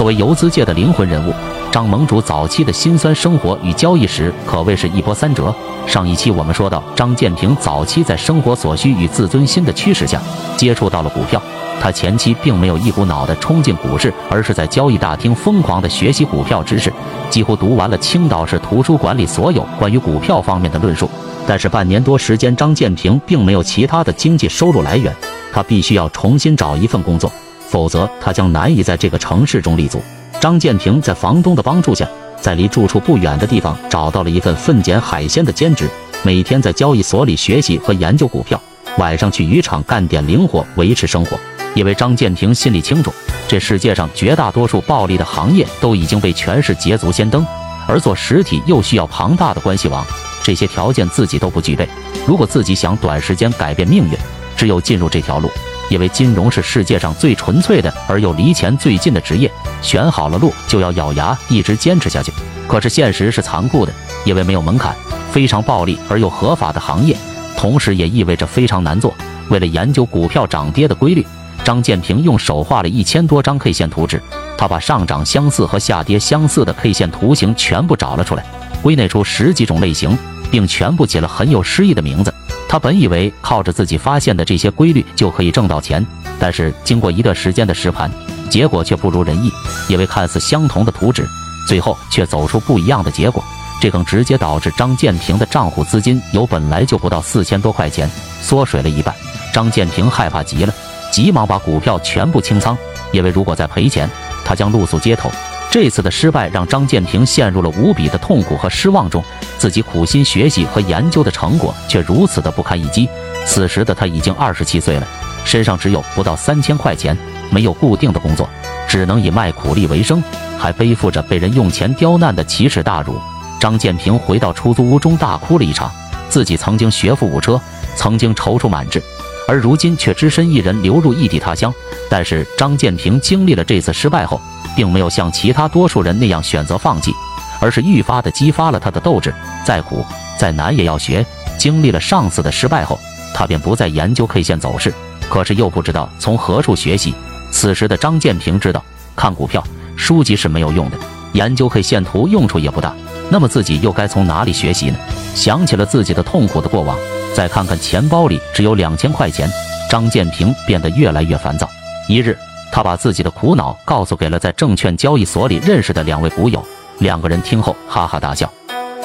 作为游资界的灵魂人物，张盟主早期的辛酸生活与交易史可谓是一波三折。上一期我们说到，张建平早期在生活所需与自尊心的驱使下，接触到了股票。他前期并没有一股脑的冲进股市，而是在交易大厅疯狂的学习股票知识，几乎读完了青岛市图书馆里所有关于股票方面的论述。但是半年多时间，张建平并没有其他的经济收入来源，他必须要重新找一份工作，否则他将难以在这个城市中立足。张建平在房东的帮助下，在离住处不远的地方找到了一份分拣海鲜的兼职，每天在交易所里学习和研究股票，晚上去渔场干点零活维持生活。因为张建平心里清楚，这世界上绝大多数暴利的行业都已经被权势捷足先登，而做实体又需要庞大的关系网，这些条件自己都不具备。如果自己想短时间改变命运，只有进入这条路。因为金融是世界上最纯粹的而又离钱最近的职业，选好了路就要咬牙一直坚持下去。可是现实是残酷的，因为没有门槛，非常暴利而又合法的行业，同时也意味着非常难做。为了研究股票涨跌的规律。张建平用手画了一千多张 K 线图纸，他把上涨相似和下跌相似的 K 线图形全部找了出来，归纳出十几种类型，并全部起了很有诗意的名字。他本以为靠着自己发现的这些规律就可以挣到钱，但是经过一段时间的实盘，结果却不如人意。因为看似相同的图纸，最后却走出不一样的结果，这更直接导致张建平的账户资金由本来就不到四千多块钱，缩水了一半。张建平害怕极了。急忙把股票全部清仓，因为如果再赔钱，他将露宿街头。这次的失败让张建平陷入了无比的痛苦和失望中，自己苦心学习和研究的成果却如此的不堪一击。此时的他已经二十七岁了，身上只有不到三千块钱，没有固定的工作，只能以卖苦力为生，还背负着被人用钱刁难的奇耻大辱。张建平回到出租屋中大哭了一场，自己曾经学富五车，曾经踌躇满志。而如今却只身一人流入异地他乡。但是张建平经历了这次失败后，并没有像其他多数人那样选择放弃，而是愈发的激发了他的斗志。再苦再难也要学。经历了上次的失败后，他便不再研究 K 线走势，可是又不知道从何处学习。此时的张建平知道，看股票书籍是没有用的，研究 K 线图用处也不大。那么自己又该从哪里学习呢？想起了自己的痛苦的过往。再看看钱包里只有两千块钱，张建平变得越来越烦躁。一日，他把自己的苦恼告诉给了在证券交易所里认识的两位股友，两个人听后哈哈大笑。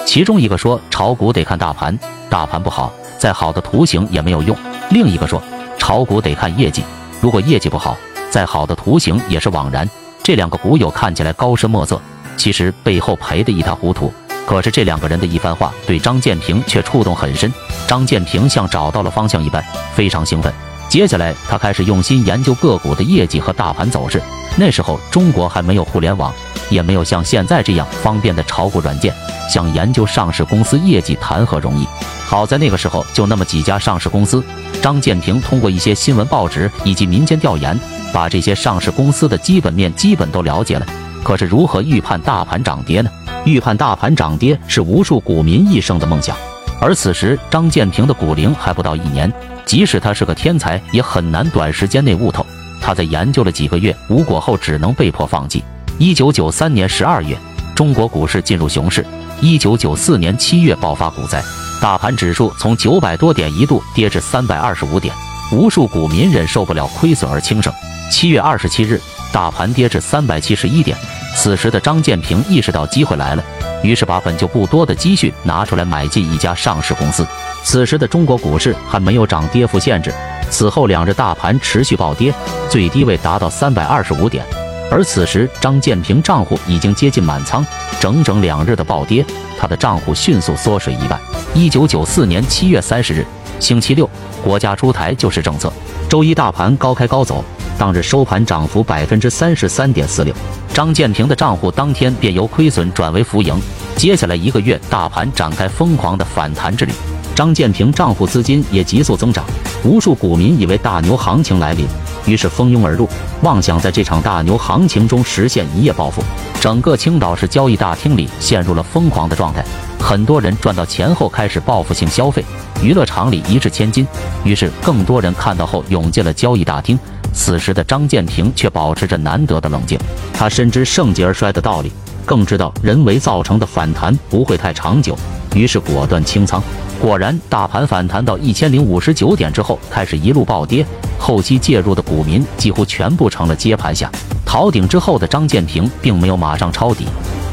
其中一个说：“炒股得看大盘，大盘不好，再好的图形也没有用。”另一个说：“炒股得看业绩，如果业绩不好，再好的图形也是枉然。”这两个股友看起来高深莫测，其实背后赔得一塌糊涂。可是这两个人的一番话对张建平却触动很深，张建平像找到了方向一般，非常兴奋。接下来他开始用心研究个股的业绩和大盘走势。那时候中国还没有互联网，也没有像现在这样方便的炒股软件，想研究上市公司业绩谈何容易？好在那个时候就那么几家上市公司，张建平通过一些新闻报纸以及民间调研，把这些上市公司的基本面基本都了解了。可是如何预判大盘涨跌呢？预判大盘涨跌是无数股民一生的梦想，而此时张建平的股龄还不到一年，即使他是个天才，也很难短时间内悟透。他在研究了几个月无果后，只能被迫放弃。一九九三年十二月，中国股市进入熊市；一九九四年七月爆发股灾，大盘指数从九百多点一度跌至三百二十五点，无数股民忍受不了亏损而轻生。七月二十七日，大盘跌至三百七十一点。此时的张建平意识到机会来了，于是把本就不多的积蓄拿出来买进一家上市公司。此时的中国股市还没有涨跌幅限制，此后两日大盘持续暴跌，最低位达到三百二十五点。而此时张建平账户已经接近满仓，整整两日的暴跌，他的账户迅速缩水一半。一九九四年七月三十日，星期六，国家出台救市政策，周一大盘高开高走。当日收盘涨幅百分之三十三点四六，张建平的账户当天便由亏损转为浮盈。接下来一个月，大盘展开疯狂的反弹之旅，张建平账户资金也急速增长。无数股民以为大牛行情来临，于是蜂拥而入，妄想在这场大牛行情中实现一夜暴富。整个青岛市交易大厅里陷入了疯狂的状态，很多人赚到钱后开始报复性消费，娱乐场里一掷千金，于是更多人看到后涌进了交易大厅。此时的张建平却保持着难得的冷静，他深知盛极而衰的道理，更知道人为造成的反弹不会太长久，于是果断清仓。果然，大盘反弹到一千零五十九点之后，开始一路暴跌。后期介入的股民几乎全部成了接盘侠。逃顶之后的张建平并没有马上抄底，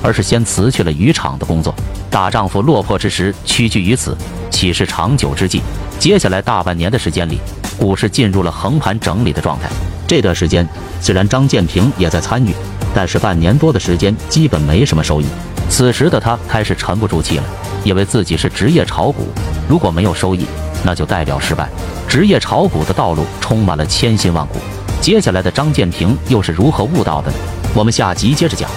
而是先辞去了渔场的工作。大丈夫落魄之时，屈居于此，岂是长久之计？接下来大半年的时间里，股市进入了横盘整理的状态。这段时间虽然张建平也在参与，但是半年多的时间基本没什么收益。此时的他开始沉不住气了。以为自己是职业炒股，如果没有收益，那就代表失败。职业炒股的道路充满了千辛万苦，接下来的张建平又是如何悟道的呢？我们下集接着讲。